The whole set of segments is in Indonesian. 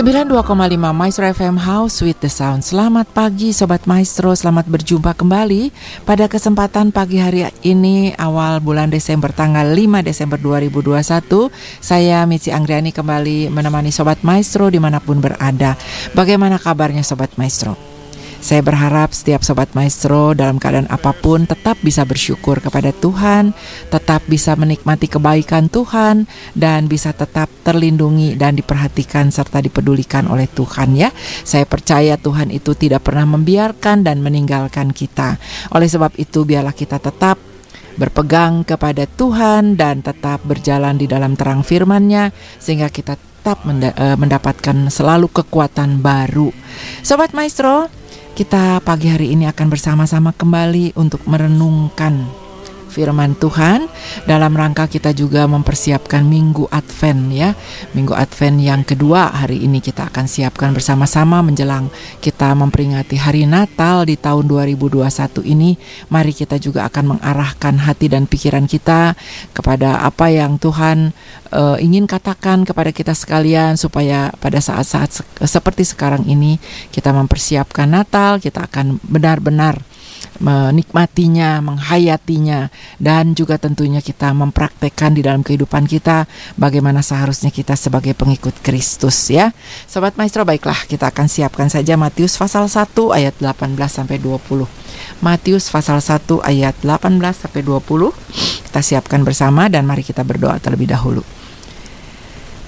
92,5 Maestro FM House with the Sound. Selamat pagi Sobat Maestro. Selamat berjumpa kembali. Pada kesempatan pagi hari ini Awal bulan Desember tanggal 5 Desember 2021 Saya Mitzi Anggriani kembali menemani Sobat Maestro di mana pun berada. Bagaimana kabarnya Sobat Maestro? Saya berharap setiap sobat maestro dalam keadaan apa pun tetap bisa bersyukur kepada Tuhan, tetap bisa menikmati kebaikan Tuhan dan bisa tetap terlindungi dan diperhatikan serta dipedulikan oleh Tuhan ya. Saya percaya Tuhan itu tidak pernah membiarkan dan meninggalkan kita. Oleh sebab itu biarlah kita tetap berpegang kepada Tuhan dan tetap berjalan di dalam terang firman-Nya sehingga kita tetap eh, mendapatkan selalu kekuatan baru. Sobat Maestro, kita pagi hari ini akan bersama-sama kembali untuk merenungkan firman Tuhan dalam rangka kita juga mempersiapkan Minggu Advent ya. Minggu Advent yang kedua hari ini kita akan siapkan bersama-sama menjelang kita memperingati hari Natal di tahun 2021 ini. Mari kita juga akan mengarahkan hati dan pikiran kita kepada apa yang Tuhan uh, ingin katakan kepada kita sekalian supaya pada saat-saat se seperti sekarang ini kita mempersiapkan Natal, kita akan benar-benar menikmatinya, menghayatinya, dan juga tentunya kita mempraktekkan di dalam kehidupan kita bagaimana seharusnya kita sebagai pengikut Kristus ya. Sobat Maestro, baiklah kita akan siapkan saja Matius pasal 1 ayat 18 sampai 20. Matius pasal 1 ayat 18 sampai 20. Kita siapkan bersama dan mari kita berdoa terlebih dahulu.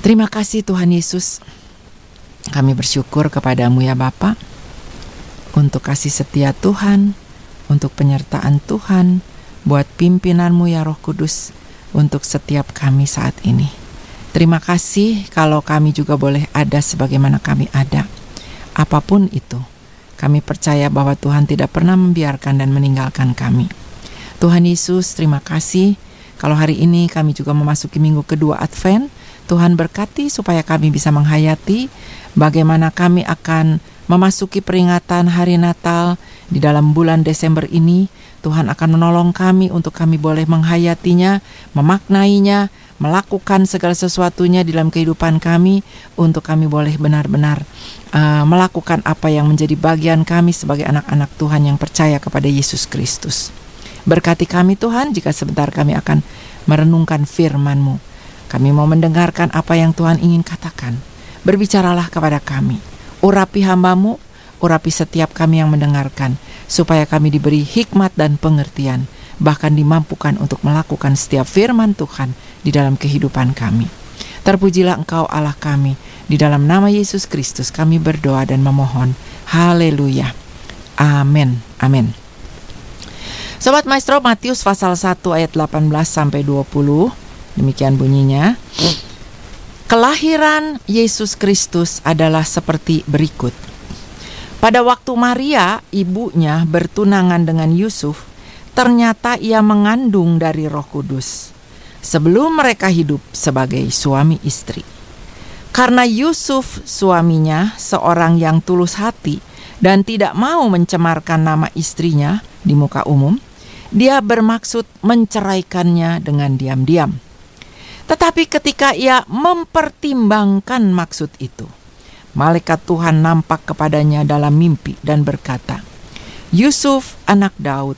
Terima kasih Tuhan Yesus. Kami bersyukur kepadamu ya Bapak untuk kasih setia Tuhan, untuk penyertaan Tuhan, buat pimpinanmu ya Roh Kudus, untuk setiap kami saat ini. Terima kasih kalau kami juga boleh ada sebagaimana kami ada. Apa pun itu, kami percaya bahwa Tuhan tidak pernah membiarkan dan meninggalkan kami. Tuhan Yesus, terima kasih kalau hari ini kami juga memasuki minggu kedua Advent. Tuhan berkati supaya kami bisa menghayati bagaimana kami akan memasuki peringatan hari Natal di dalam bulan Desember ini, Tuhan akan menolong kami untuk kami boleh menghayatinya, memaknainya, melakukan segala sesuatunya di dalam kehidupan kami untuk kami boleh benar-benar uh, melakukan apa yang menjadi bagian kami sebagai anak-anak Tuhan yang percaya kepada Yesus Kristus. Berkati kami Tuhan jika sebentar kami akan merenungkan firman-Mu. Kami mau mendengarkan apa yang Tuhan ingin katakan. Berbicaralah kepada kami. Urapi hambamu urapi setiap kami yang mendengarkan, supaya kami diberi hikmat dan pengertian, bahkan dimampukan untuk melakukan setiap firman Tuhan di dalam kehidupan kami. Terpujilah Engkau Allah kami, di dalam nama Yesus Kristus kami berdoa dan memohon. Haleluya. Amin. Amin. Sobat Maestro Matius pasal 1 ayat 18 sampai 20. Demikian bunyinya. Kelahiran Yesus Kristus adalah seperti berikut. Pada waktu Maria, ibunya, bertunangan dengan Yusuf, ternyata ia mengandung dari Roh Kudus sebelum mereka hidup sebagai suami istri. Karena Yusuf, suaminya, seorang yang tulus hati dan tidak mau mencemarkan nama istrinya di muka umum, dia bermaksud menceraikannya dengan diam-diam. Tetapi ketika ia mempertimbangkan maksud itu, malaikat Tuhan nampak kepadanya dalam mimpi dan berkata, "Yusuf, anak Daud,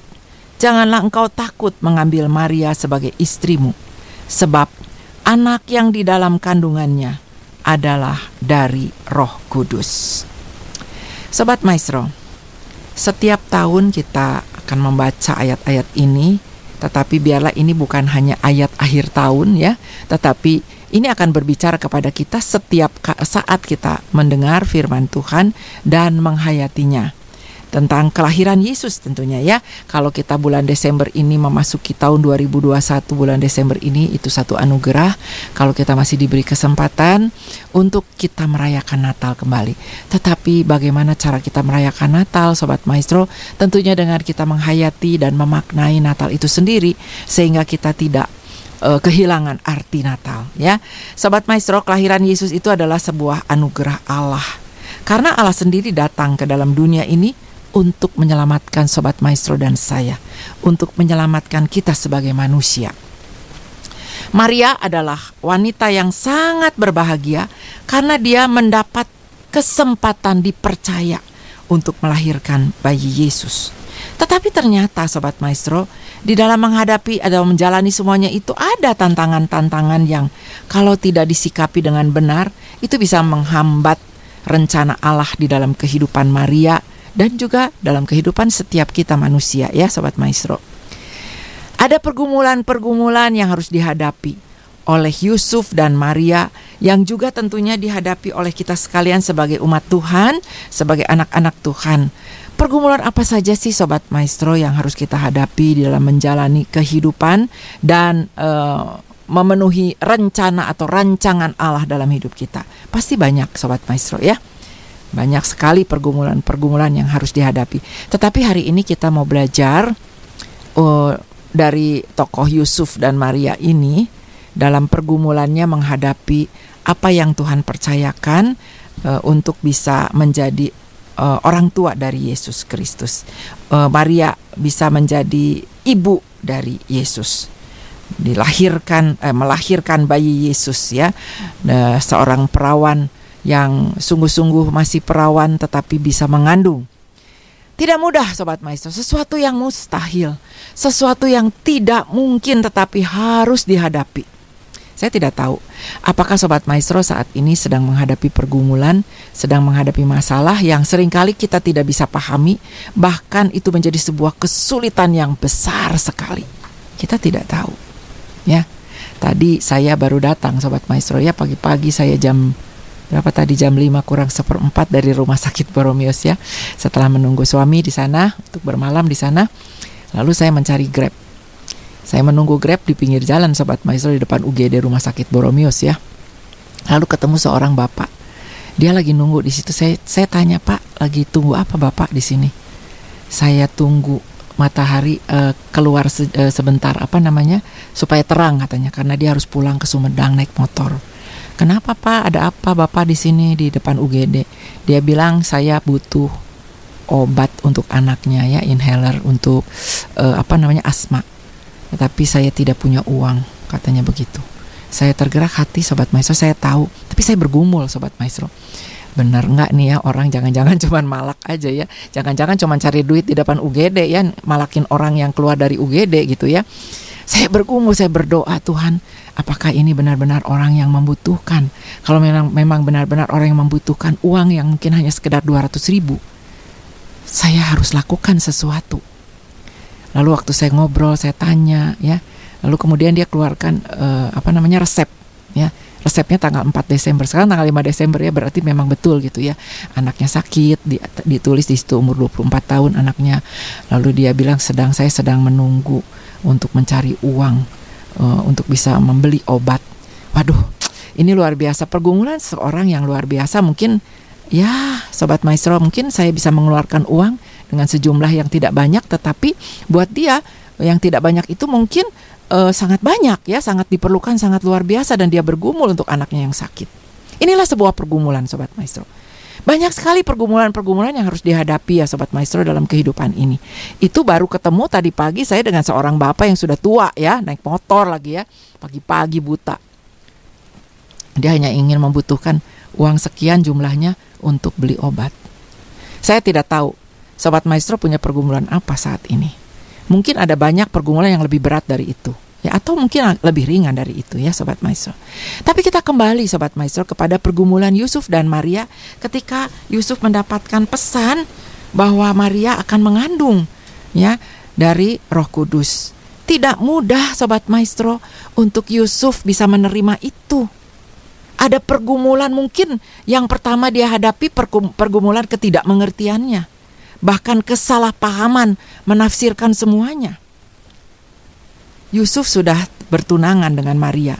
janganlah engkau takut mengambil Maria sebagai istrimu, sebab anak yang di dalam kandungannya adalah dari Roh Kudus." Sobat Maestro, setiap tahun kita akan membaca ayat-ayat ini, tetapi biarlah ini bukan hanya ayat akhir tahun ya, tetapi ini akan berbicara kepada kita setiap saat kita mendengar firman Tuhan dan menghayatinya tentang kelahiran Yesus tentunya ya. Kalau kita bulan Desember ini memasuki tahun 2021 bulan Desember ini itu satu anugerah kalau kita masih diberi kesempatan untuk kita merayakan Natal kembali. Tetapi bagaimana cara kita merayakan Natal sobat maestro? Tentunya dengan kita menghayati dan memaknai Natal itu sendiri sehingga kita tidak uh, kehilangan arti Natal ya. Sobat Maestro, kelahiran Yesus itu adalah sebuah anugerah Allah. Karena Allah sendiri datang ke dalam dunia ini untuk menyelamatkan sobat maestro dan saya, untuk menyelamatkan kita sebagai manusia. Maria adalah wanita yang sangat berbahagia karena dia mendapat kesempatan dipercaya untuk melahirkan bayi Yesus. Tetapi ternyata Sobat Maestro, di dalam menghadapi atau menjalani semuanya itu ada tantangan-tantangan yang kalau tidak disikapi dengan benar, itu bisa menghambat rencana Allah di dalam kehidupan Maria dan juga dalam kehidupan setiap kita manusia ya Sobat Maestro. Ada pergumulan-pergumulan yang harus dihadapi oleh Yusuf dan Maria yang juga tentunya dihadapi oleh kita sekalian sebagai umat Tuhan, sebagai anak-anak Tuhan. Pergumulan apa saja sih sobat maestro yang harus kita hadapi dalam menjalani kehidupan dan uh, memenuhi rencana atau rancangan Allah dalam hidup kita? Pasti banyak sobat maestro ya. Banyak sekali pergumulan-pergumulan yang harus dihadapi. Tetapi hari ini kita mau belajar uh, dari tokoh Yusuf dan Maria ini dalam pergumulannya menghadapi apa yang Tuhan percayakan uh, untuk bisa menjadi uh, orang tua dari Yesus Kristus. Uh, Maria bisa menjadi ibu dari Yesus. Dilahirkan uh, melahirkan bayi Yesus ya. Seorang perawan yang sungguh-sungguh masih perawan tetapi bisa mengandung. Tidak mudah sobat maestro, sesuatu yang mustahil, sesuatu yang tidak mungkin tetapi harus dihadapi. Saya tidak tahu apakah Sobat Maestro saat ini sedang menghadapi pergumulan, sedang menghadapi masalah yang sering kali kita tidak bisa pahami, bahkan itu menjadi sebuah kesulitan yang besar sekali. Kita tidak tahu. Ya. Tadi saya baru datang Sobat Maestro ya pagi-pagi saya jam berapa tadi jam 5 kurang seperempat dari rumah sakit Boromios ya. Setelah menunggu suami di sana untuk bermalam di sana, lalu saya mencari Grab saya menunggu Grab di pinggir jalan Sobat Maestro di depan UGD Rumah Sakit Boromius ya. Lalu ketemu seorang bapak. Dia lagi nunggu di situ. Saya saya tanya, "Pak, lagi tunggu apa Bapak di sini?" Saya tunggu matahari uh, keluar se uh, sebentar apa namanya supaya terang katanya karena dia harus pulang ke Sumedang naik motor. Kenapa Pak? Ada apa Bapak di sini di depan UGD? Dia bilang saya butuh obat untuk anaknya ya, inhaler untuk uh, apa namanya asma tetapi saya tidak punya uang, katanya begitu. Saya tergerak hati sobat maestro, saya tahu, tapi saya bergumul sobat maestro. Benar nggak nih ya orang jangan-jangan cuman malak aja ya. Jangan-jangan cuman cari duit di depan UGD ya, malakin orang yang keluar dari UGD gitu ya. Saya bergumul, saya berdoa Tuhan, apakah ini benar-benar orang yang membutuhkan? Kalau memang benar-benar orang yang membutuhkan uang yang mungkin hanya sekedar 200 ribu, saya harus lakukan sesuatu Lalu waktu saya ngobrol, saya tanya ya. Lalu kemudian dia keluarkan uh, apa namanya resep ya. Resepnya tanggal 4 Desember. Sekarang tanggal 5 Desember ya berarti memang betul gitu ya. Anaknya sakit, di, ditulis di situ umur 24 tahun anaknya. Lalu dia bilang sedang saya sedang menunggu untuk mencari uang uh, untuk bisa membeli obat. Waduh, ini luar biasa. Pergumulan seorang yang luar biasa. Mungkin ya sobat maestro mungkin saya bisa mengeluarkan uang dengan sejumlah yang tidak banyak. Tetapi buat dia yang tidak banyak itu mungkin uh, sangat banyak ya. Sangat diperlukan sangat luar biasa. Dan dia bergumul untuk anaknya yang sakit. Inilah sebuah pergumulan sobat maestro banyak sekali pergumulan-pergumulan yang harus dihadapi ya sobat maestro dalam kehidupan ini. Itu baru ketemu tadi pagi saya dengan seorang bapak yang sudah tua ya, naik motor lagi ya, pagi-pagi buta. Dia hanya ingin membutuhkan uang sekian jumlahnya untuk beli obat. Saya tidak tahu Sobat Maestro punya pergumulan apa saat ini? Mungkin ada banyak pergumulan yang lebih berat dari itu. Ya, atau mungkin lebih ringan dari itu ya Sobat Maestro. Tapi kita kembali Sobat Maestro kepada pergumulan Yusuf dan Maria ketika Yusuf mendapatkan pesan bahwa Maria akan mengandung ya dari Roh Kudus. Tidak mudah Sobat Maestro untuk Yusuf bisa menerima itu. Ada pergumulan mungkin yang pertama dia hadapi pergumulan ketidakmengertiannya bahkan kesalahpahaman menafsirkan semuanya. Yusuf sudah bertunangan dengan Maria.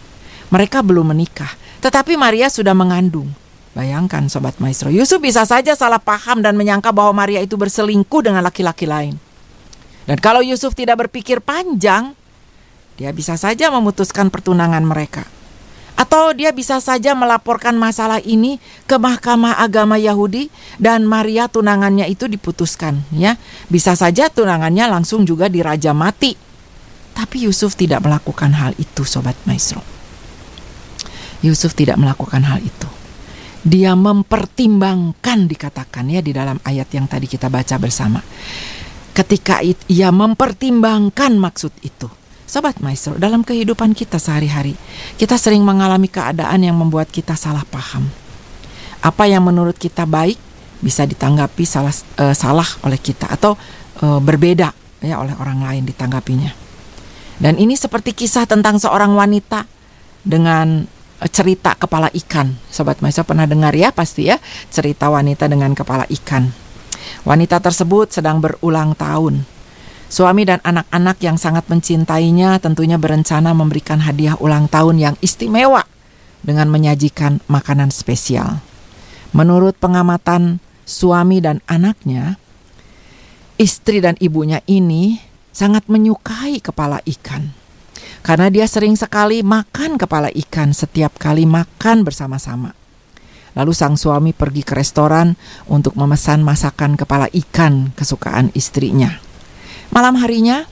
Mereka belum menikah, tetapi Maria sudah mengandung. Bayangkan sobat maestro, Yusuf bisa saja salah paham dan menyangka bahwa Maria itu berselingkuh dengan laki-laki lain. Dan kalau Yusuf tidak berpikir panjang, dia bisa saja memutuskan pertunangan mereka. Atau dia bisa saja melaporkan masalah ini ke Mahkamah Agama Yahudi dan Maria tunangannya itu diputuskan ya. Bisa saja tunangannya langsung juga diraja mati. Tapi Yusuf tidak melakukan hal itu sobat maestro. Yusuf tidak melakukan hal itu. Dia mempertimbangkan dikatakan ya di dalam ayat yang tadi kita baca bersama. Ketika ia mempertimbangkan maksud itu. Sobat Maestro, dalam kehidupan kita sehari-hari, kita sering mengalami keadaan yang membuat kita salah paham. Apa yang menurut kita baik bisa ditanggapi salah uh, salah oleh kita atau uh, berbeda ya oleh orang lain ditanggapinya. Dan ini seperti kisah tentang seorang wanita dengan Eh, cerita kepala ikan. Sobat Maestro pernah dengar ya pasti ya cerita wanita dengan kepala ikan. Wanita tersebut sedang berulang tahun. Suami dan anak-anak yang sangat mencintainya tentunya berencana memberikan hadiah ulang tahun yang istimewa dengan menyajikan makanan spesial. Menurut pengamatan suami dan anaknya, istri dan ibunya ini sangat menyukai kepala ikan karena dia sering sekali makan kepala ikan setiap kali makan bersama-sama. Lalu sang suami pergi ke restoran untuk memesan masakan kepala ikan kesukaan istrinya. Malam harinya,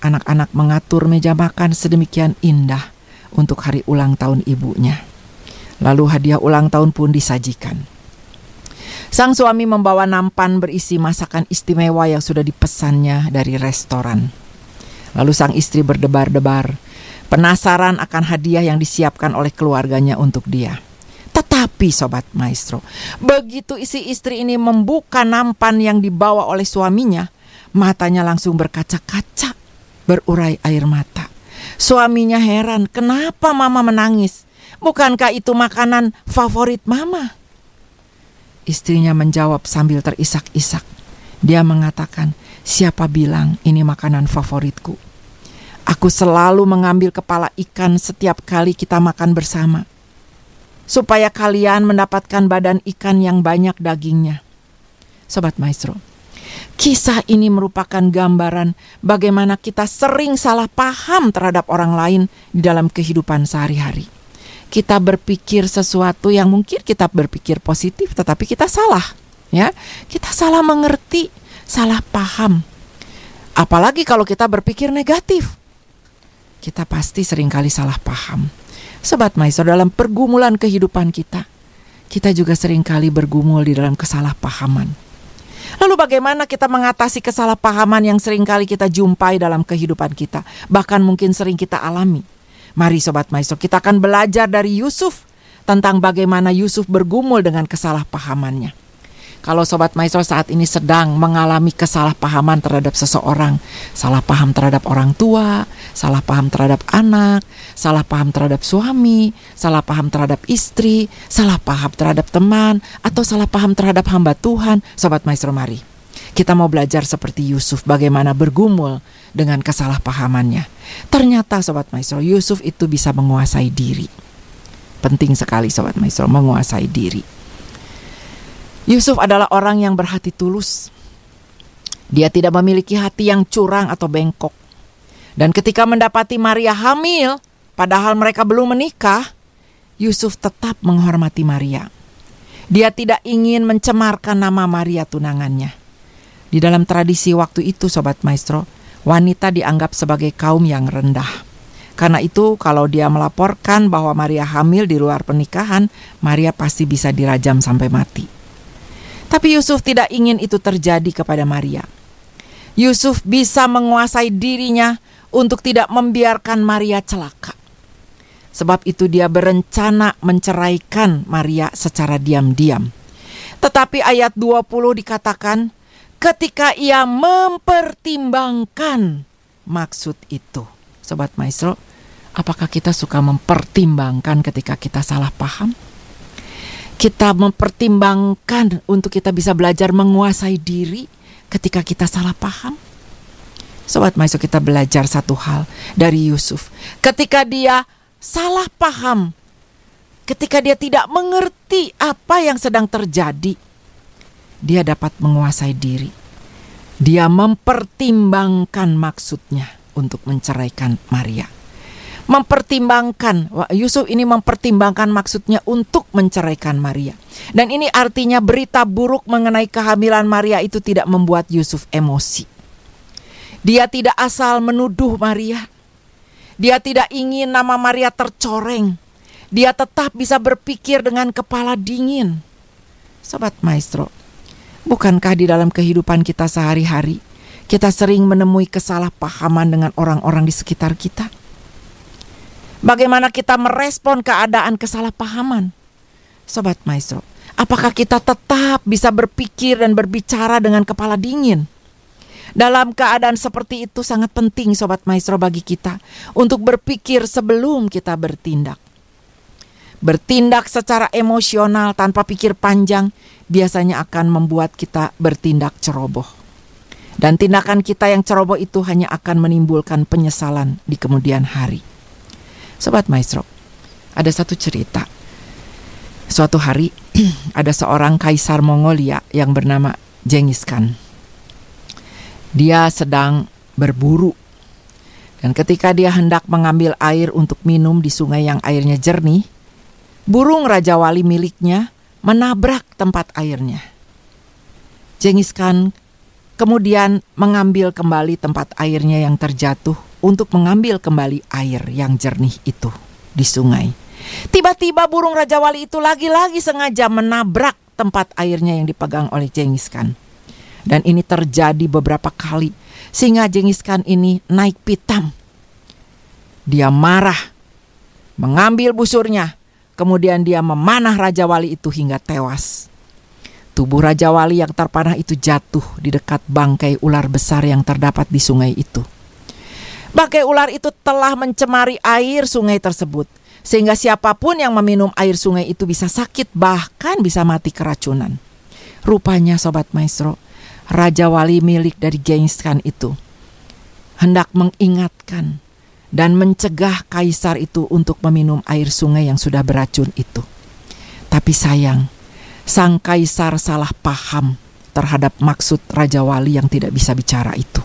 anak-anak mengatur meja makan sedemikian indah untuk hari ulang tahun ibunya. Lalu hadiah ulang tahun pun disajikan. Sang suami membawa nampan berisi masakan istimewa yang sudah dipesannya dari restoran. Lalu sang istri berdebar-debar, penasaran akan hadiah yang disiapkan oleh keluarganya untuk dia. Tetapi sobat maestro, begitu isi istri ini membuka nampan yang dibawa oleh suaminya, matanya langsung berkaca-kaca, berurai air mata. Suaminya heran, kenapa mama menangis? Bukankah itu makanan favorit mama? Istrinya menjawab sambil terisak-isak. Dia mengatakan, Siapa bilang ini makanan favoritku? Aku selalu mengambil kepala ikan setiap kali kita makan bersama, supaya kalian mendapatkan badan ikan yang banyak dagingnya. Sobat Maestro, kisah ini merupakan gambaran bagaimana kita sering salah paham terhadap orang lain di dalam kehidupan sehari-hari. Kita berpikir sesuatu yang mungkin kita berpikir positif, tetapi kita salah, ya. Kita salah mengerti salah paham. Apalagi kalau kita berpikir negatif. Kita pasti sering kali salah paham. Sobat Maestro dalam pergumulan kehidupan kita, kita juga sering kali bergumul di dalam kesalahpahaman. Lalu bagaimana kita mengatasi kesalahpahaman yang sering kali kita jumpai dalam kehidupan kita, bahkan mungkin sering kita alami? Mari Sobat Maestro, kita akan belajar dari Yusuf tentang bagaimana Yusuf bergumul dengan kesalahpahamannya. Kalau sobat maestro saat ini sedang mengalami kesalahpahaman terhadap seseorang, salah paham terhadap orang tua, salah paham terhadap anak, salah paham terhadap suami, salah paham terhadap istri, salah paham terhadap teman, atau salah paham terhadap hamba Tuhan, sobat maestro mari. Kita mau belajar seperti Yusuf bagaimana bergumul dengan kesalahpahamannya. Ternyata sobat maestro, Yusuf itu bisa menguasai diri. Penting sekali sobat maestro menguasai diri. Yusuf adalah orang yang berhati tulus. Dia tidak memiliki hati yang curang atau bengkok. Dan ketika mendapati Maria hamil, padahal mereka belum menikah, Yusuf tetap menghormati Maria. Dia tidak ingin mencemarkan nama Maria tunangannya. Di dalam tradisi waktu itu, Sobat Maestro, wanita dianggap sebagai kaum yang rendah. Karena itu, kalau dia melaporkan bahwa Maria hamil di luar pernikahan, Maria pasti bisa dirajam sampai mati. Tapi Yusuf tidak ingin itu terjadi kepada Maria. Yusuf bisa menguasai dirinya untuk tidak membiarkan Maria celaka. Sebab itu dia berencana menceraikan Maria secara diam-diam. Tetapi ayat 20 dikatakan ketika ia mempertimbangkan maksud itu. Sobat Maestro, apakah kita suka mempertimbangkan ketika kita salah paham? kita mempertimbangkan untuk kita bisa belajar menguasai diri ketika kita salah paham? Sobat Maestro kita belajar satu hal dari Yusuf. Ketika dia salah paham, ketika dia tidak mengerti apa yang sedang terjadi, dia dapat menguasai diri. Dia mempertimbangkan maksudnya untuk menceraikan Maria mempertimbangkan Yusuf ini mempertimbangkan maksudnya untuk menceraikan Maria. Dan ini artinya berita buruk mengenai kehamilan Maria itu tidak membuat Yusuf emosi. Dia tidak asal menuduh Maria. Dia tidak ingin nama Maria tercoreng. Dia tetap bisa berpikir dengan kepala dingin. Sobat Maestro, bukankah di dalam kehidupan kita sehari-hari kita sering menemui kesalahpahaman dengan orang-orang di sekitar kita? Bagaimana kita merespon keadaan kesalahpahaman? Sobat Maestro, apakah kita tetap bisa berpikir dan berbicara dengan kepala dingin? Dalam keadaan seperti itu sangat penting Sobat Maestro bagi kita untuk berpikir sebelum kita bertindak. Bertindak secara emosional tanpa pikir panjang biasanya akan membuat kita bertindak ceroboh. Dan tindakan kita yang ceroboh itu hanya akan menimbulkan penyesalan di kemudian hari. Sobat Maestro, ada satu cerita. Suatu hari ada seorang kaisar Mongolia yang bernama Genghis Khan. Dia sedang berburu. Dan ketika dia hendak mengambil air untuk minum di sungai yang airnya jernih, burung Raja Wali miliknya menabrak tempat airnya. Genghis Khan kemudian mengambil kembali tempat airnya yang terjatuh untuk mengambil kembali air yang jernih itu di sungai. Tiba-tiba burung Raja Wali itu lagi-lagi sengaja menabrak tempat airnya yang dipegang oleh Jengis Khan. Dan ini terjadi beberapa kali sehingga Jengis Khan ini naik pitam. Dia marah, mengambil busurnya, kemudian dia memanah Raja Wali itu hingga tewas. Tubuh Raja Wali yang terpanah itu jatuh di dekat bangkai ular besar yang terdapat di sungai itu. Bangkai ular itu telah mencemari air sungai tersebut, sehingga siapa pun yang meminum air sungai itu bisa sakit, bahkan bisa mati keracunan. Rupanya, sobat maestro, Raja Wali milik dari Genghis Khan itu hendak mengingatkan dan mencegah kaisar itu untuk meminum air sungai yang sudah beracun itu. Tapi sayang, sang kaisar salah paham terhadap maksud Raja Wali yang tidak bisa bicara itu.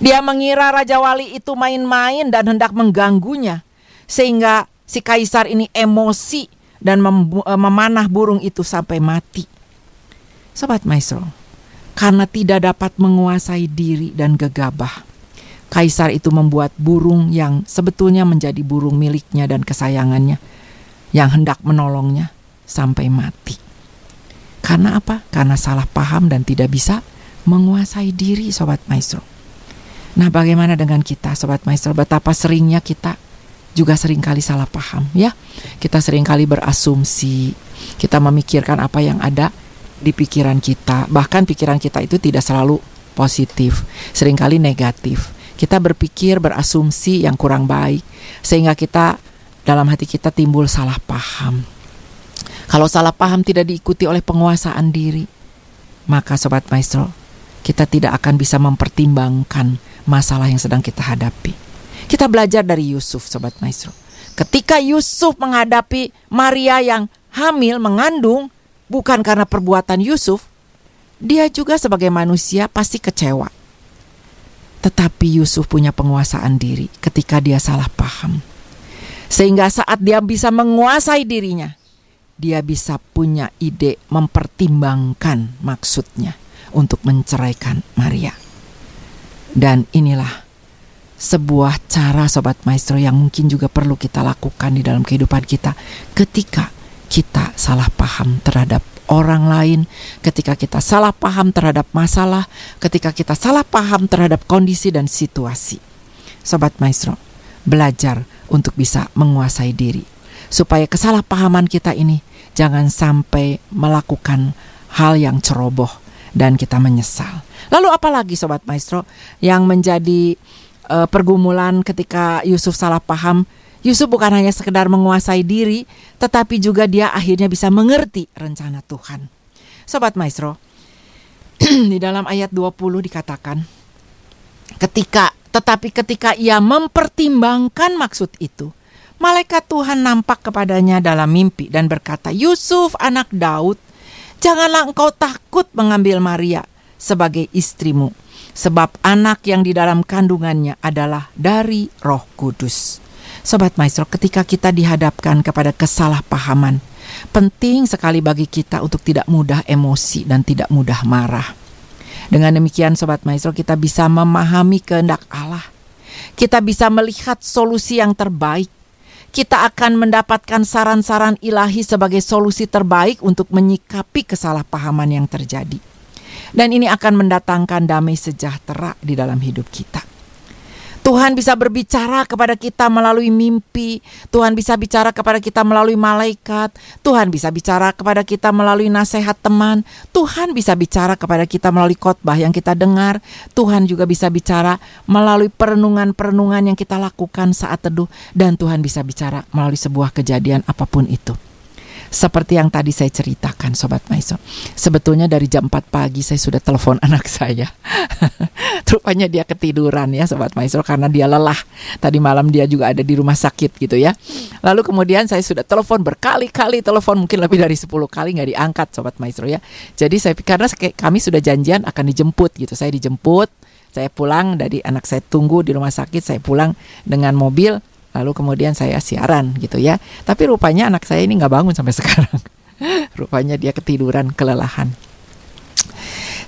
Dia mengira Raja Wali itu main-main dan hendak mengganggunya. Sehingga si kaisar ini emosi dan mem eh, memanah burung itu sampai mati. Sobat Maestro, karena tidak dapat menguasai diri dan gegabah, kaisar itu membuat burung yang sebetulnya menjadi burung miliknya dan kesayangannya yang hendak menolongnya sampai mati. Karena apa? Karena salah paham dan tidak bisa menguasai diri sobat maestro. Nah, bagaimana dengan kita, sobat maestro? Betapa seringnya kita juga sering kali salah paham, ya. Kita sering kali berasumsi, kita memikirkan apa yang ada di pikiran kita. Bahkan pikiran kita itu tidak selalu positif, sering kali negatif. Kita berpikir, berasumsi yang kurang baik, sehingga kita dalam hati kita timbul salah paham. Kalau salah paham tidak diikuti oleh penguasaan diri, maka sobat maestro, kita tidak akan bisa mempertimbangkan masalah yang sedang kita hadapi. Kita belajar dari Yusuf, Sobat Maestro. Ketika Yusuf menghadapi Maria yang hamil, mengandung, bukan karena perbuatan Yusuf, dia juga sebagai manusia pasti kecewa. Tetapi Yusuf punya penguasaan diri ketika dia salah paham. Sehingga saat dia bisa menguasai dirinya, dia bisa punya ide mempertimbangkan maksudnya untuk menceraikan Maria. Dan inilah sebuah cara sobat maestro yang mungkin juga perlu kita lakukan di dalam kehidupan kita ketika kita salah paham terhadap orang lain, ketika kita salah paham terhadap masalah, ketika kita salah paham terhadap kondisi dan situasi. Sobat maestro, belajar untuk bisa menguasai diri supaya kesalahpahaman kita ini jangan sampai melakukan hal yang ceroboh dan kita menyesal. Lalu apalagi sobat maestro yang menjadi uh, pergumulan ketika Yusuf salah paham? Yusuf bukan hanya sekedar menguasai diri, tetapi juga dia akhirnya bisa mengerti rencana Tuhan. Sobat maestro, di dalam ayat 20 dikatakan ketika tetapi ketika ia mempertimbangkan maksud itu, malaikat Tuhan nampak kepadanya dalam mimpi dan berkata, "Yusuf, anak Daud, janganlah engkau takut mengambil Maria sebagai istrimu, sebab anak yang di dalam kandungannya adalah dari Roh Kudus. Sobat Maestro, ketika kita dihadapkan kepada kesalahpahaman, penting sekali bagi kita untuk tidak mudah emosi dan tidak mudah marah. Dengan demikian Sobat Maestro kita bisa memahami kehendak Allah. Kita bisa melihat solusi yang terbaik. kita akan mendapatkan saran-saran ilahi sebagai solusi terbaik untuk menyikapi kesalahpahaman yang terjadi. Dan ini akan mendatangkan damai sejahtera di dalam hidup kita. Tuhan bisa berbicara kepada kita melalui mimpi, Tuhan bisa bicara kepada kita melalui malaikat, Tuhan bisa bicara kepada kita melalui nasihat teman, Tuhan bisa bicara kepada kita melalui khotbah yang kita dengar, Tuhan juga bisa bicara melalui perenungan-perenungan yang kita lakukan saat teduh, dan Tuhan bisa bicara melalui sebuah kejadian apa pun itu. Seperti yang tadi saya ceritakan Sobat Maiso. Sebetulnya dari jam 4 pagi saya sudah telepon anak saya. Rupanya dia ketiduran ya Sobat Maestro Karena dia lelah. Tadi malam dia juga ada di rumah sakit gitu ya. Lalu kemudian saya sudah telepon berkali-kali Telepon mungkin lebih dari 10 kali nggak diangkat Sobat Maestro ya. Jadi saya karena kami sudah janjian akan dijemput gitu. Saya dijemput saya pulang dari anak saya tunggu di rumah sakit saya pulang dengan mobil lalu kemudian saya siaran gitu ya. Tapi rupanya anak saya ini nggak bangun sampai sekarang. rupanya dia ketiduran, kelelahan.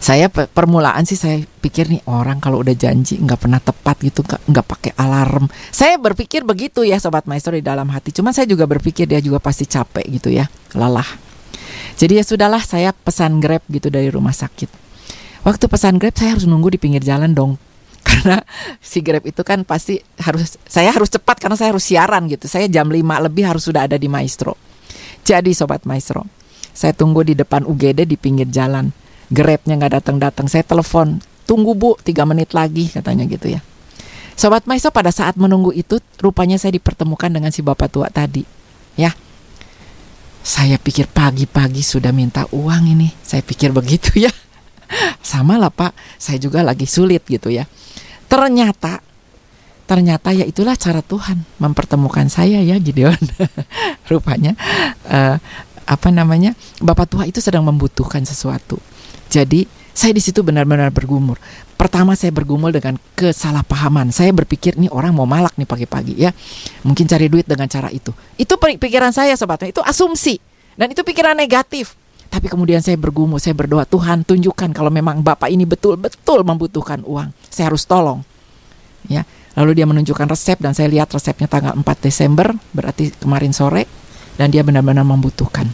Saya permulaan sih saya pikir nih orang kalau udah janji nggak pernah tepat gitu nggak pakai alarm. Saya berpikir begitu ya sobat maestro di dalam hati. Cuma saya juga berpikir dia juga pasti capek gitu ya, lelah. Jadi ya sudahlah saya pesan Grab gitu dari rumah sakit. Waktu pesan Grab saya harus nunggu di pinggir jalan dong karena si Grab itu kan pasti harus saya harus cepat karena saya harus siaran gitu. Saya jam 5 lebih harus sudah ada di Maestro. Jadi sobat Maestro, saya tunggu di depan UGD di pinggir jalan. Grabnya nggak datang-datang. Saya telepon, tunggu bu, tiga menit lagi katanya gitu ya. Sobat Maestro pada saat menunggu itu rupanya saya dipertemukan dengan si bapak tua tadi. Ya, saya pikir pagi-pagi sudah minta uang ini. Saya pikir begitu ya. Sama lah pak, saya juga lagi sulit gitu ya. Ternyata ternyata ya itulah cara Tuhan mempertemukan saya ya Gideon. Rupanya uh, apa namanya? Bapak tua itu sedang membutuhkan sesuatu. Jadi saya di situ benar-benar bergumul. Pertama saya bergumul dengan kesalahpahaman. Saya berpikir nih orang mau malak nih pagi-pagi ya. Mungkin cari duit dengan cara itu. Itu pikiran saya sobatnya, itu asumsi. Dan itu pikiran negatif. Tapi kemudian saya bergumul, saya berdoa, Tuhan tunjukkan kalau memang Bapak ini betul-betul membutuhkan uang. Saya harus tolong. Ya. Lalu dia menunjukkan resep dan saya lihat resepnya tanggal 4 Desember, berarti kemarin sore dan dia benar-benar membutuhkan.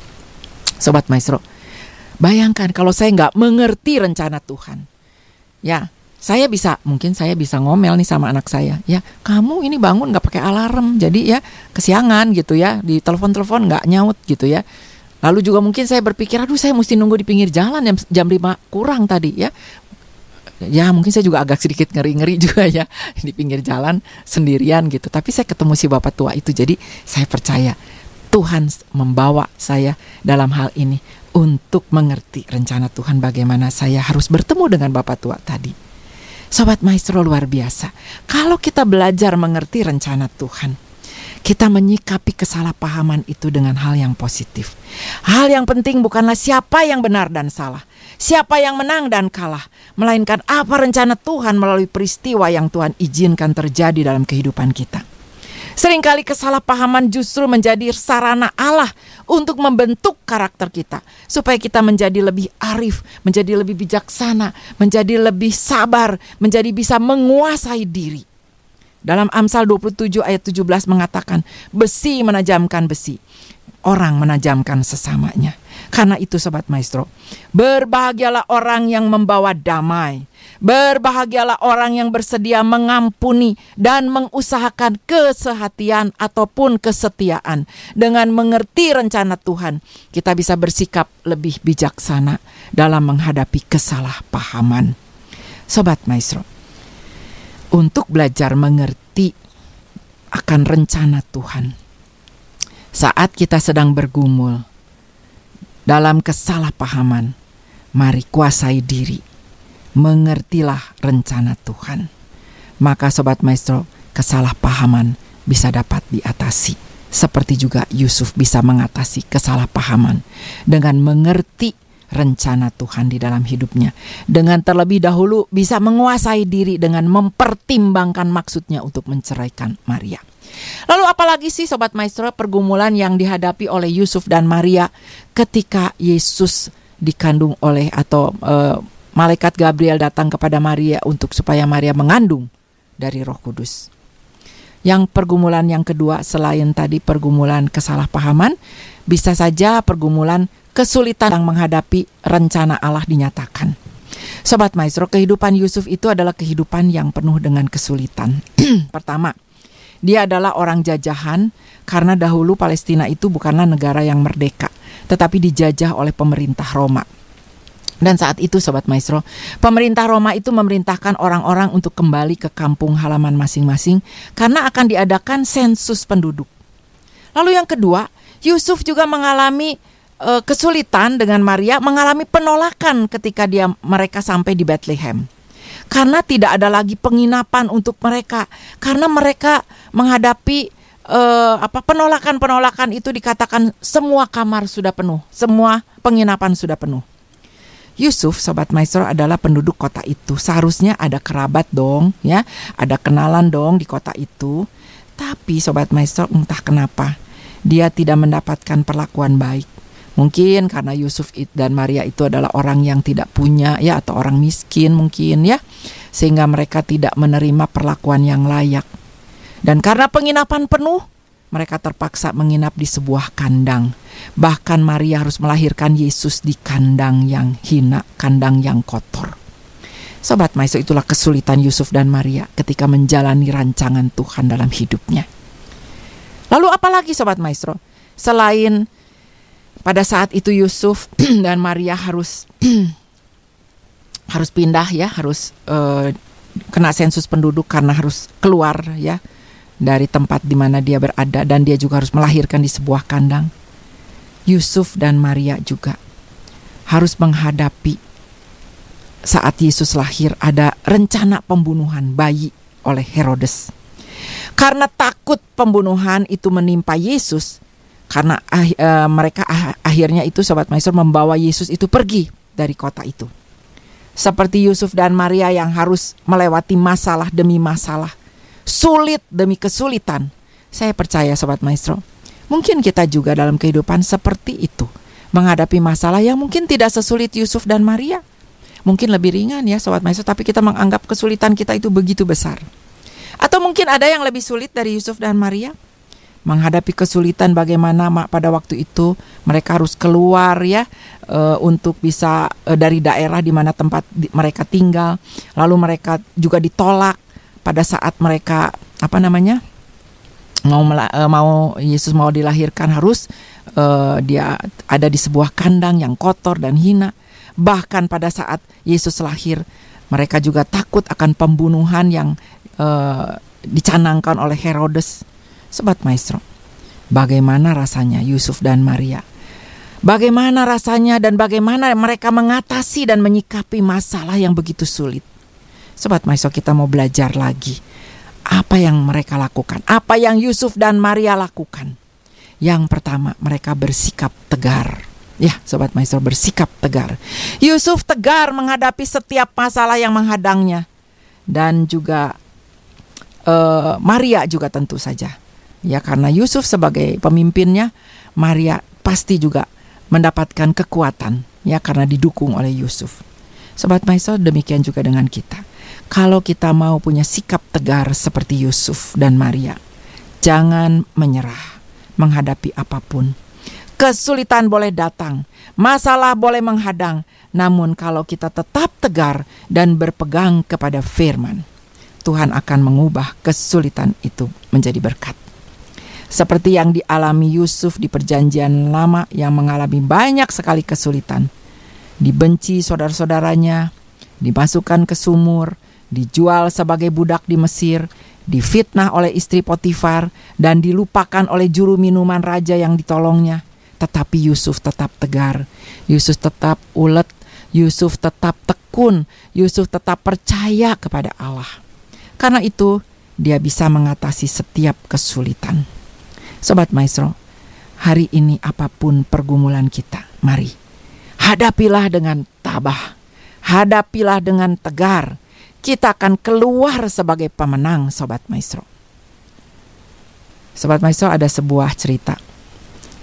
Sobat Maestro, bayangkan kalau saya nggak mengerti rencana Tuhan. Ya, saya bisa mungkin saya bisa ngomel nih sama anak saya ya kamu ini bangun nggak pakai alarm jadi ya kesiangan gitu ya di telepon telepon nggak nyaut gitu ya Lalu juga mungkin saya berpikir, aduh saya mesti nunggu di pinggir jalan jam, jam 5 kurang tadi ya. Ya mungkin saya juga agak sedikit ngeri-ngeri juga ya di pinggir jalan sendirian gitu. Tapi saya ketemu si bapak tua itu jadi saya percaya Tuhan membawa saya dalam hal ini untuk mengerti rencana Tuhan bagaimana saya harus bertemu dengan bapak tua tadi. Sobat Maestro luar biasa. Kalau kita belajar mengerti rencana Tuhan, kita menyikapi kesalahpahaman itu dengan hal yang positif. Hal yang penting bukanlah siapa yang benar dan salah, siapa yang menang dan kalah, melainkan apa rencana Tuhan melalui peristiwa yang Tuhan izinkan terjadi dalam kehidupan kita. Seringkali kesalahpahaman justru menjadi sarana Allah untuk membentuk karakter kita, supaya kita menjadi lebih arif, menjadi lebih bijaksana, menjadi lebih sabar, menjadi bisa menguasai diri. Dalam Amsal 27 ayat 17 mengatakan, besi menajamkan besi, orang menajamkan sesamanya. Karena itu sobat maestro, berbahagialah orang yang membawa damai. Berbahagialah orang yang bersedia mengampuni dan mengusahakan kesehatian ataupun kesetiaan. Dengan mengerti rencana Tuhan, kita bisa bersikap lebih bijaksana dalam menghadapi kesalahpahaman. Sobat Maestro, untuk belajar mengerti akan rencana Tuhan. Saat kita sedang bergumul dalam kesalahpahaman, mari kuasai diri, mengertilah rencana Tuhan. Maka sobat maestro, kesalahpahaman bisa dapat diatasi. Seperti juga Yusuf bisa mengatasi kesalahpahaman dengan mengerti rencana Tuhan di dalam hidupnya. Dengan terlebih dahulu bisa menguasai diri dengan mempertimbangkan maksudnya untuk menceraikan Maria. Lalu apalagi sih Sobat Maestro pergumulan yang dihadapi oleh Yusuf dan Maria ketika Yesus dikandung oleh atau uh, malaikat Gabriel datang kepada Maria untuk supaya Maria mengandung dari Roh Kudus. Yang pergumulan yang kedua selain tadi pergumulan kesalahpahaman, bisa saja pergumulan kesulitan yang menghadapi rencana Allah dinyatakan. Sobat Maestro, kehidupan Yusuf itu adalah kehidupan yang penuh dengan kesulitan. Pertama, dia adalah orang jajahan karena dahulu Palestina itu bukanlah negara yang merdeka, tetapi dijajah oleh pemerintah Roma. Dan saat itu Sobat Maestro, pemerintah Roma itu memerintahkan orang-orang untuk kembali ke kampung halaman masing-masing karena akan diadakan sensus penduduk. Lalu yang kedua, Yusuf juga mengalami uh, kesulitan dengan Maria, mengalami penolakan ketika dia mereka sampai di Bethlehem. Karena tidak ada lagi penginapan untuk mereka, karena mereka menghadapi uh, apa penolakan-penolakan itu dikatakan semua kamar sudah penuh, semua penginapan sudah penuh. Yusuf, sobat maestro adalah penduduk kota itu. Seharusnya ada kerabat dong, ya, ada kenalan dong di kota itu. Tapi sobat maestro entah kenapa dia tidak mendapatkan perlakuan baik. Mungkin karena Yusuf dan Maria itu adalah orang yang tidak punya ya atau orang miskin mungkin ya. Sehingga mereka tidak menerima perlakuan yang layak. Dan karena penginapan penuh, mereka terpaksa menginap di sebuah kandang. Bahkan Maria harus melahirkan Yesus di kandang yang hina, kandang yang kotor. Sobat Maestro itulah kesulitan Yusuf dan Maria ketika menjalani rancangan Tuhan dalam hidupnya. Lalu apalagi Sobat Maestro? Selain pada saat itu Yusuf dan Maria harus harus pindah ya, harus uh, kena sensus penduduk karena harus keluar ya dari tempat di mana dia berada dan dia juga harus melahirkan di sebuah kandang. Yusuf dan Maria juga harus menghadapi saat Yesus lahir ada rencana pembunuhan bayi oleh Herodes. Karena takut pembunuhan itu menimpa Yesus, karena e, mereka ah, akhirnya itu sobat maestro membawa Yesus itu pergi dari kota itu. Seperti Yusuf dan Maria yang harus melewati masalah demi masalah sulit demi kesulitan. Saya percaya sobat maestro, mungkin kita juga dalam kehidupan seperti itu. Menghadapi masalah yang mungkin tidak sesulit Yusuf dan Maria. Mungkin lebih ringan ya sobat maestro, tapi kita menganggap kesulitan kita itu begitu besar. Atau mungkin ada yang lebih sulit dari Yusuf dan Maria? menghadapi kesulitan bagaimana pada waktu itu mereka harus keluar ya e, untuk bisa e, dari daerah di mana tempat di, mereka tinggal lalu mereka juga ditolak pada saat mereka apa namanya mau uh, mau Yesus mau dilahirkan harus uh, dia ada di sebuah kandang yang kotor dan hina. Bahkan pada saat Yesus lahir, mereka juga takut akan pembunuhan yang uh, dicanangkan oleh Herodes. Sobat Maestro, bagaimana rasanya Yusuf dan Maria? Bagaimana rasanya dan bagaimana mereka mengatasi dan menyikapi masalah yang begitu sulit? Sobat Maestro kita mau belajar lagi. Apa yang mereka lakukan? Apa yang Yusuf dan Maria lakukan? Yang pertama mereka bersikap tegar. Ya, Sobat Maestro bersikap tegar. Yusuf tegar menghadapi setiap masalah yang menghadangnya. Dan juga uh, Maria juga tentu saja. Ya, karena Yusuf sebagai pemimpinnya, Maria pasti juga mendapatkan kekuatan ya karena didukung oleh Yusuf. Sobat Maestro demikian juga dengan kita kalau kita mau punya sikap tegar seperti Yusuf dan Maria, jangan menyerah menghadapi apa pun. Kesulitan boleh datang, masalah boleh menghadang, namun kalau kita tetap tegar dan berpegang kepada firman, Tuhan akan mengubah kesulitan itu menjadi berkat. Seperti yang dialami Yusuf di Perjanjian Lama yang mengalami banyak sekali kesulitan, dibenci saudara-saudaranya, dimasukkan ke sumur, dijual sebagai budak di Mesir, difitnah oleh istri Potifar, dan dilupakan oleh juru minuman raja yang ditolongnya. Tetapi Yusuf tetap tegar, Yusuf tetap ulet, Yusuf tetap tekun, Yusuf tetap percaya kepada Allah. Karena itu, dia bisa mengatasi setiap kesulitan. Sobat Maestro, hari ini apa pun pergumulan kita, mari hadapilah dengan tabah, hadapilah dengan tegar, kita akan keluar sebagai pemenang Sobat Maestro. Sobat Maestro ada sebuah cerita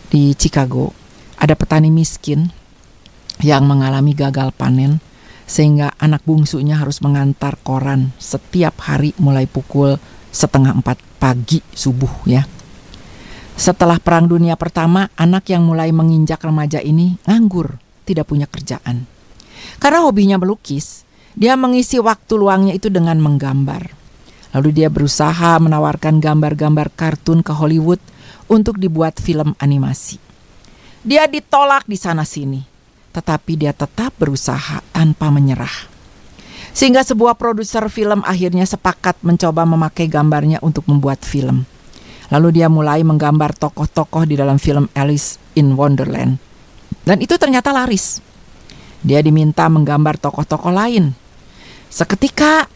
di Chicago. Ada petani miskin yang mengalami gagal panen sehingga anak bungsunya harus mengantar koran setiap hari mulai pukul 10 setengah empat pagi subuh ya. Setelah Perang Dunia Pertama, anak yang mulai menginjak remaja ini nganggur, tidak punya kerjaan. Karena hobinya melukis, dia mengisi waktu luangnya itu dengan menggambar. Lalu dia berusaha menawarkan gambar-gambar kartun ke Hollywood untuk dibuat film animasi. Dia ditolak di sana-sini, tetapi dia tetap berusaha tanpa menyerah. Sehingga sebuah produser film akhirnya sepakat mencoba memakai gambarnya untuk membuat film. Lalu dia mulai menggambar tokoh-tokoh di dalam film Alice in Wonderland. Dan itu ternyata laris. Dia diminta menggambar tokoh-tokoh lain. Seketika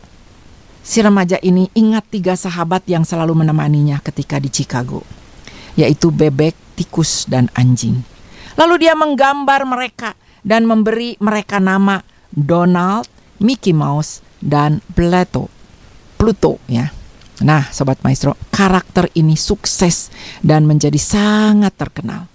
si remaja ini ingat tiga sahabat yang selalu menemaninya ketika di Chicago, yaitu bebek, tikus, dan anjing. Lalu dia menggambar mereka dan memberi mereka nama Donald, Mickey Mouse, dan Plato. Pluto ya. Nah, sobat maestro, karakter ini sukses dan menjadi sangat terkenal.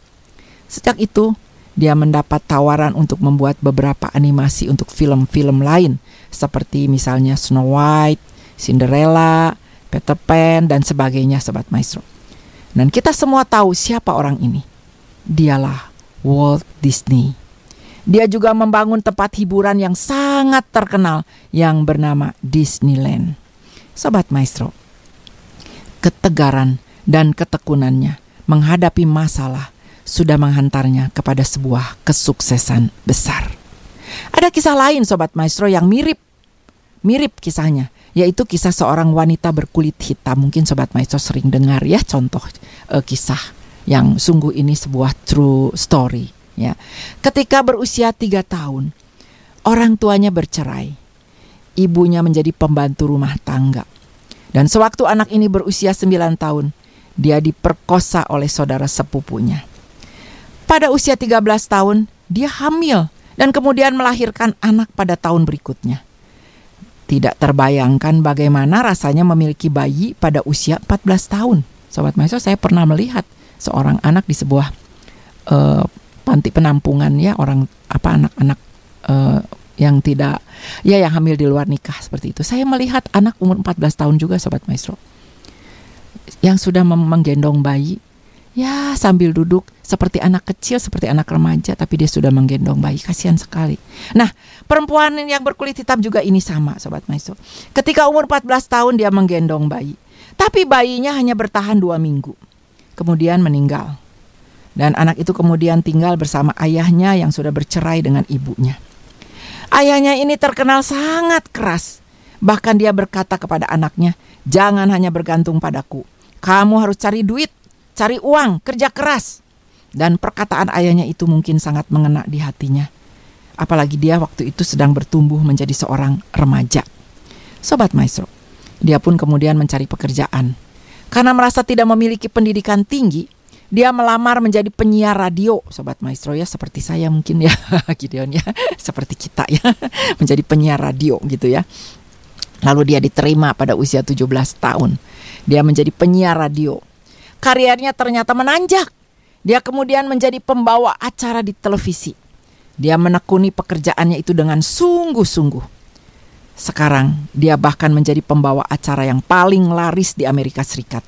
Sejak itu, dia mendapat tawaran untuk membuat beberapa animasi untuk film-film lain, seperti misalnya Snow White, Cinderella, Peter Pan, dan sebagainya, sobat maestro. Dan kita semua tahu siapa orang ini. Dialah Walt Disney. Dia juga membangun tempat hiburan yang sangat terkenal yang bernama Disneyland. Sobat Maestro, ketegaran dan ketekunannya menghadapi masalah sudah menghantarnya kepada sebuah kesuksesan besar. Ada kisah lain sobat maestro yang mirip mirip kisahnya yaitu kisah seorang wanita berkulit hitam. Mungkin sobat maestro sering dengar ya contoh uh, kisah yang sungguh ini sebuah true story ya. Ketika berusia tiga tahun, orang tuanya bercerai. Ibunya menjadi pembantu rumah tangga dan sewaktu anak ini berusia 9 tahun, dia diperkosa oleh saudara sepupunya. Pada usia 13 tahun, dia hamil dan kemudian melahirkan anak pada tahun berikutnya. Tidak terbayangkan bagaimana rasanya memiliki bayi pada usia 14 tahun. Sobat Maestro, saya pernah melihat seorang anak di sebuah uh, panti penampungan ya orang apa anak-anak uh, yang tidak ya yang hamil di luar nikah seperti itu. Saya melihat anak umur 14 tahun juga sobat maestro yang sudah menggendong bayi ya sambil duduk seperti anak kecil seperti anak remaja tapi dia sudah menggendong bayi kasihan sekali. Nah, perempuan yang berkulit hitam juga ini sama sobat maestro. Ketika umur 14 tahun dia menggendong bayi. Tapi bayinya hanya bertahan dua minggu. Kemudian meninggal. Dan anak itu kemudian tinggal bersama ayahnya yang sudah bercerai dengan ibunya. Ayahnya ini terkenal sangat keras. Bahkan dia berkata kepada anaknya, "Jangan hanya bergantung padaku. Kamu harus cari duit, cari uang, kerja keras." Dan perkataan ayahnya itu mungkin sangat mengena di hatinya. Apalagi dia waktu itu sedang bertumbuh menjadi seorang remaja. Sobat Maestro, dia pun kemudian mencari pekerjaan. Karena merasa tidak memiliki pendidikan tinggi, dia melamar menjadi penyiar radio, sobat maestro ya, seperti saya mungkin ya, Gideon ya, seperti kita ya, menjadi penyiar radio gitu ya. Lalu dia diterima pada usia 17 tahun. Dia menjadi penyiar radio. Karirnya ternyata menanjak. Dia kemudian menjadi pembawa acara di televisi. Dia menekuni pekerjaannya itu dengan sungguh-sungguh. Sekarang dia bahkan menjadi pembawa acara yang paling laris di Amerika Serikat,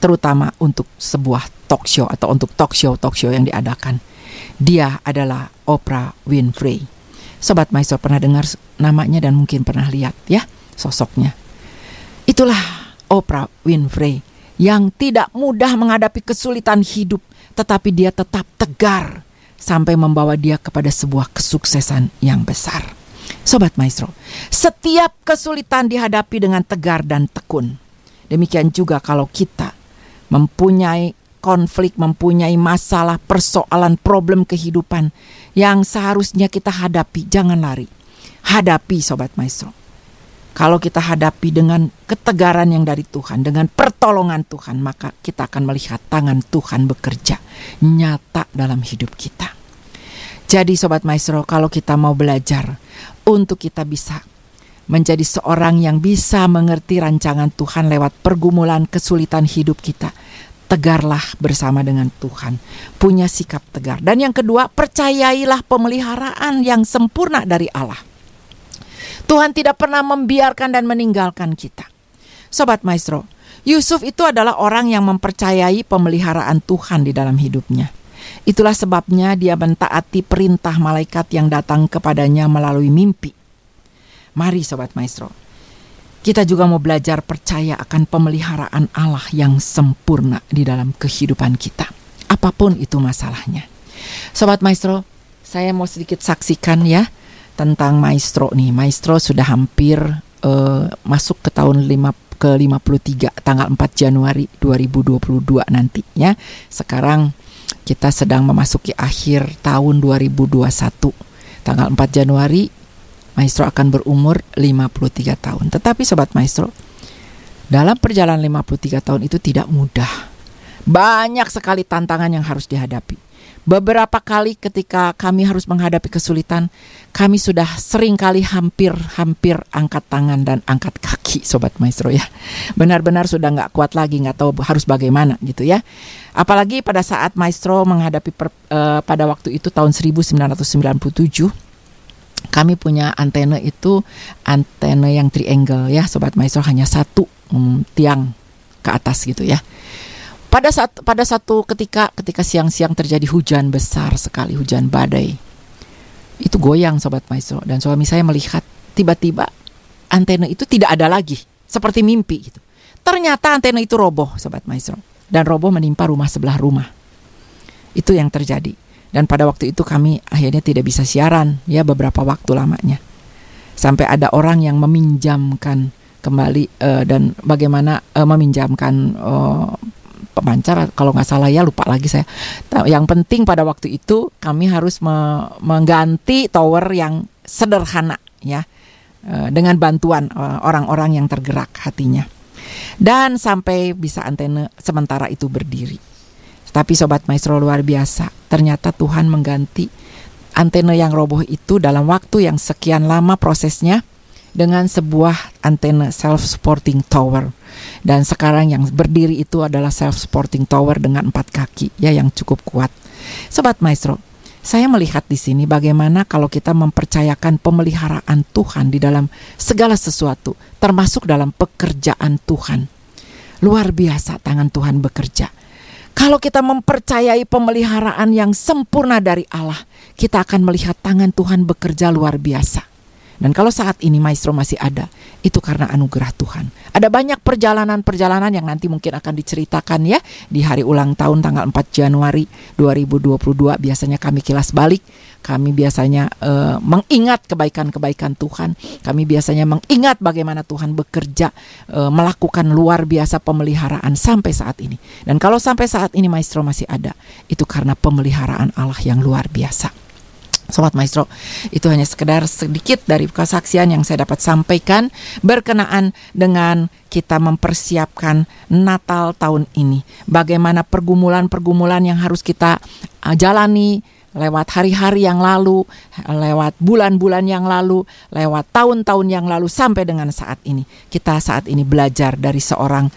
terutama untuk sebuah talk show atau untuk talk show talk show yang diadakan. Dia adalah Oprah Winfrey. Sobat Maestro pernah dengar namanya dan mungkin pernah lihat ya sosoknya. Itulah Oprah Winfrey yang tidak mudah menghadapi kesulitan hidup, tetapi dia tetap tegar sampai membawa dia kepada sebuah kesuksesan yang besar. Sobat Maestro, setiap kesulitan dihadapi dengan tegar dan tekun. Demikian juga kalau kita mempunyai konflik, mempunyai masalah, persoalan, problem kehidupan yang seharusnya kita hadapi, jangan lari. Hadapi Sobat Maestro. Kalau kita hadapi dengan ketegaran yang dari Tuhan, dengan pertolongan Tuhan, maka kita akan melihat tangan Tuhan bekerja nyata dalam hidup kita. Jadi Sobat Maestro, kalau kita mau belajar untuk kita bisa menjadi seorang yang bisa mengerti rancangan Tuhan lewat pergumulan kesulitan hidup kita. Tegarlah bersama dengan Tuhan, punya sikap tegar. Dan yang kedua, percayailah pemeliharaan yang sempurna dari Allah. Tuhan tidak pernah membiarkan dan meninggalkan kita. Sobat Maestro, Yusuf itu adalah orang yang mempercayai pemeliharaan Tuhan di dalam hidupnya. Itulah sebabnya dia mentaati perintah malaikat yang datang kepadanya melalui mimpi. Mari sobat maestro, kita juga mau belajar percaya akan pemeliharaan Allah yang sempurna di dalam kehidupan kita. Apa pun itu masalahnya. Sobat maestro, saya mau sedikit saksikan ya tentang maestro nih. Maestro sudah hampir uh, masuk ke tahun 5 ke 53 tanggal 4 Januari 2022 nanti ya. Sekarang kita sedang memasuki akhir tahun 2021. Tanggal 4 Januari Maestro akan berumur 53 tahun. Tetapi sobat Maestro, dalam perjalanan 53 tahun itu tidak mudah. Banyak sekali tantangan yang harus dihadapi. Beberapa kali ketika kami harus menghadapi kesulitan, kami sudah sering kali hampir-hampir angkat tangan dan angkat kaki, sobat maestro ya. Benar-benar sudah nggak kuat lagi, nggak tahu harus bagaimana gitu ya. Apalagi pada saat maestro menghadapi per, uh, pada waktu itu tahun 1997 kami punya antena itu antena yang triangle ya sobat maestro hanya satu um, tiang ke atas gitu ya pada saat pada satu ketika ketika siang-siang terjadi hujan besar sekali, hujan badai. Itu goyang sobat maestro dan suami saya melihat tiba-tiba antena itu tidak ada lagi, seperti mimpi gitu. Ternyata antena itu roboh sobat maestro dan roboh menimpa rumah sebelah rumah. Itu yang terjadi. Dan pada waktu itu kami akhirnya tidak bisa siaran ya beberapa waktu lamanya. Sampai ada orang yang meminjamkan kembali uh, dan bagaimana uh, meminjamkan uh, pemancar kalau nggak salah ya lupa lagi saya. Yang penting pada waktu itu kami harus me mengganti tower yang sederhana ya e, dengan bantuan e, orang-orang yang tergerak hatinya. Dan sampai bisa antena sementara itu berdiri. Tapi sobat maestro luar biasa, ternyata Tuhan mengganti antena yang roboh itu dalam waktu yang sekian lama prosesnya dengan sebuah antena self-supporting tower dan sekarang yang berdiri itu adalah self-supporting tower dengan empat kaki ya yang cukup kuat. Sobat Maestro, saya melihat di sini bagaimana kalau kita mempercayakan pemeliharaan Tuhan di dalam segala sesuatu, termasuk dalam pekerjaan Tuhan. Luar biasa tangan Tuhan bekerja. Kalau kita mempercayai pemeliharaan yang sempurna dari Allah, kita akan melihat tangan Tuhan bekerja luar biasa. Dan kalau saat ini maestro masih ada, itu karena anugerah Tuhan. Ada banyak perjalanan-perjalanan yang nanti mungkin akan diceritakan ya di hari ulang tahun tanggal 4 Januari 2022 biasanya kami kilas balik, kami biasanya uh, mengingat kebaikan-kebaikan Tuhan, kami biasanya mengingat bagaimana Tuhan bekerja uh, melakukan luar biasa pemeliharaan sampai saat ini. Dan kalau sampai saat ini maestro masih ada, itu karena pemeliharaan Allah yang luar biasa. Sobat Maestro, itu hanya sekedar sedikit dari kesaksian yang saya dapat sampaikan berkenaan dengan kita mempersiapkan Natal tahun ini. Bagaimana pergumulan-pergumulan yang harus kita uh, jalani lewat hari-hari yang lalu, lewat bulan-bulan yang lalu, lewat tahun-tahun yang lalu sampai dengan saat ini. Kita saat ini belajar dari seorang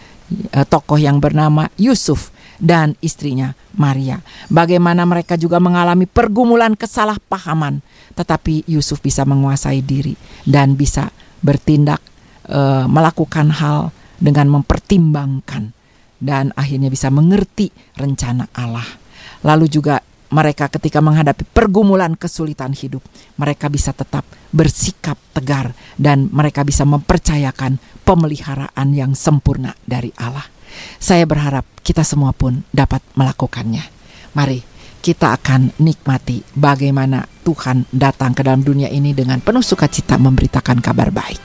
uh, tokoh yang bernama Yusuf dan istrinya Maria. Bagaimana mereka juga mengalami pergumulan kesalahpahaman, tetapi Yusuf bisa menguasai diri dan bisa bertindak e, melakukan hal dengan mempertimbangkan dan akhirnya bisa mengerti rencana Allah. Lalu juga mereka ketika menghadapi pergumulan kesulitan hidup, mereka bisa tetap bersikap tegar dan mereka bisa mempercayakan pemeliharaan yang sempurna dari Allah. Saya berharap kita semua pun dapat melakukannya. Mari kita akan nikmati bagaimana Tuhan datang ke dalam dunia ini dengan penuh sukacita memberitakan kabar baik.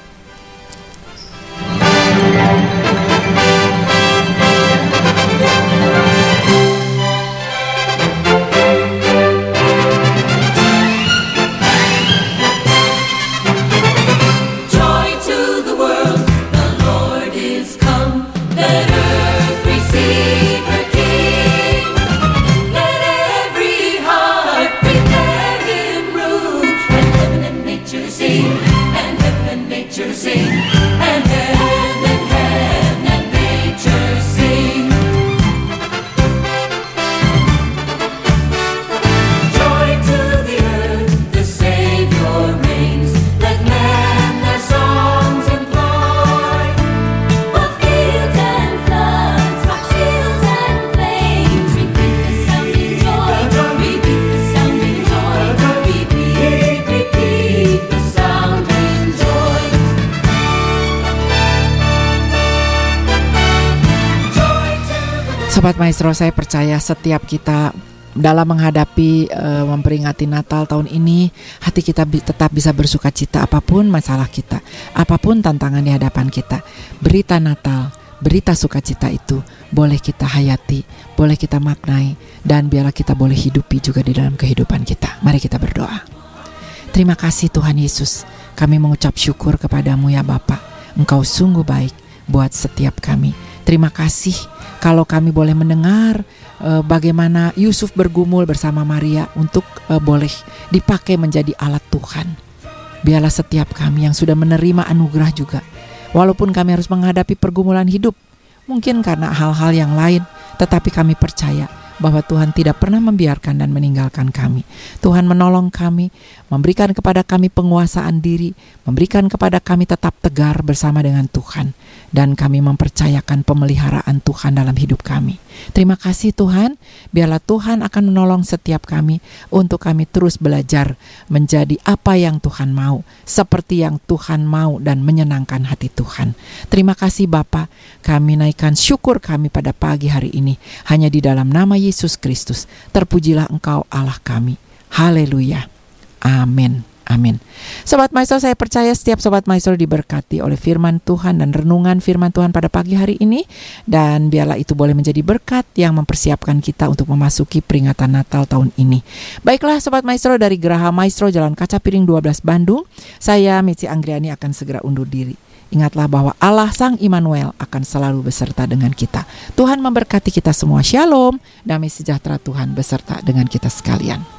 Maestro, saya percaya setiap kita dalam menghadapi uh, memperingati Natal tahun ini, hati kita bi tetap bisa bersuka cita apa pun masalah kita, apa pun tantangan di hadapan kita. Berita Natal, berita sukacita itu boleh kita hayati, boleh kita maknai, dan biarlah kita boleh hidupi juga di dalam kehidupan kita. Mari kita berdoa. Terima kasih Tuhan Yesus, kami mengucap syukur kepadamu ya Bapak. Engkau sungguh baik buat setiap kami. Terima kasih kalau kami boleh mendengar uh, bagaimana Yusuf bergumul bersama Maria untuk uh, boleh dipakai menjadi alat Tuhan. Biarlah setiap kami yang sudah menerima anugerah juga, walaupun kami harus menghadapi pergumulan hidup, mungkin karena hal-hal yang lain, tetapi kami percaya bahwa Tuhan tidak pernah membiarkan dan meninggalkan kami. Tuhan menolong kami, memberikan kepada kami penguasaan diri, memberikan kepada kami tetap tegar bersama dengan Tuhan, dan kami mempercayakan pemeliharaan Tuhan dalam hidup kami. Terima kasih Tuhan, biarlah Tuhan akan menolong setiap kami untuk kami terus belajar menjadi apa yang Tuhan mau, seperti yang Tuhan mau dan menyenangkan hati Tuhan. Terima kasih Bapa, kami naikkan syukur kami pada pagi hari ini hanya di dalam nama Yesus Kristus. Terpujilah Engkau Allah kami. Haleluya. Amin. Amin. Sobat Maestro, saya percaya setiap Sobat Maestro diberkati oleh firman Tuhan dan renungan firman Tuhan pada pagi hari ini. Dan biarlah itu boleh menjadi berkat yang mempersiapkan kita untuk memasuki peringatan Natal tahun ini. Baiklah Sobat Maestro dari Geraha Maestro Jalan Kaca Piring 12 Bandung, saya Mitzi Anggriani akan segera undur diri. Ingatlah bahwa Allah Sang Immanuel akan selalu beserta dengan kita. Tuhan memberkati kita semua. Shalom, damai sejahtera Tuhan beserta dengan kita sekalian.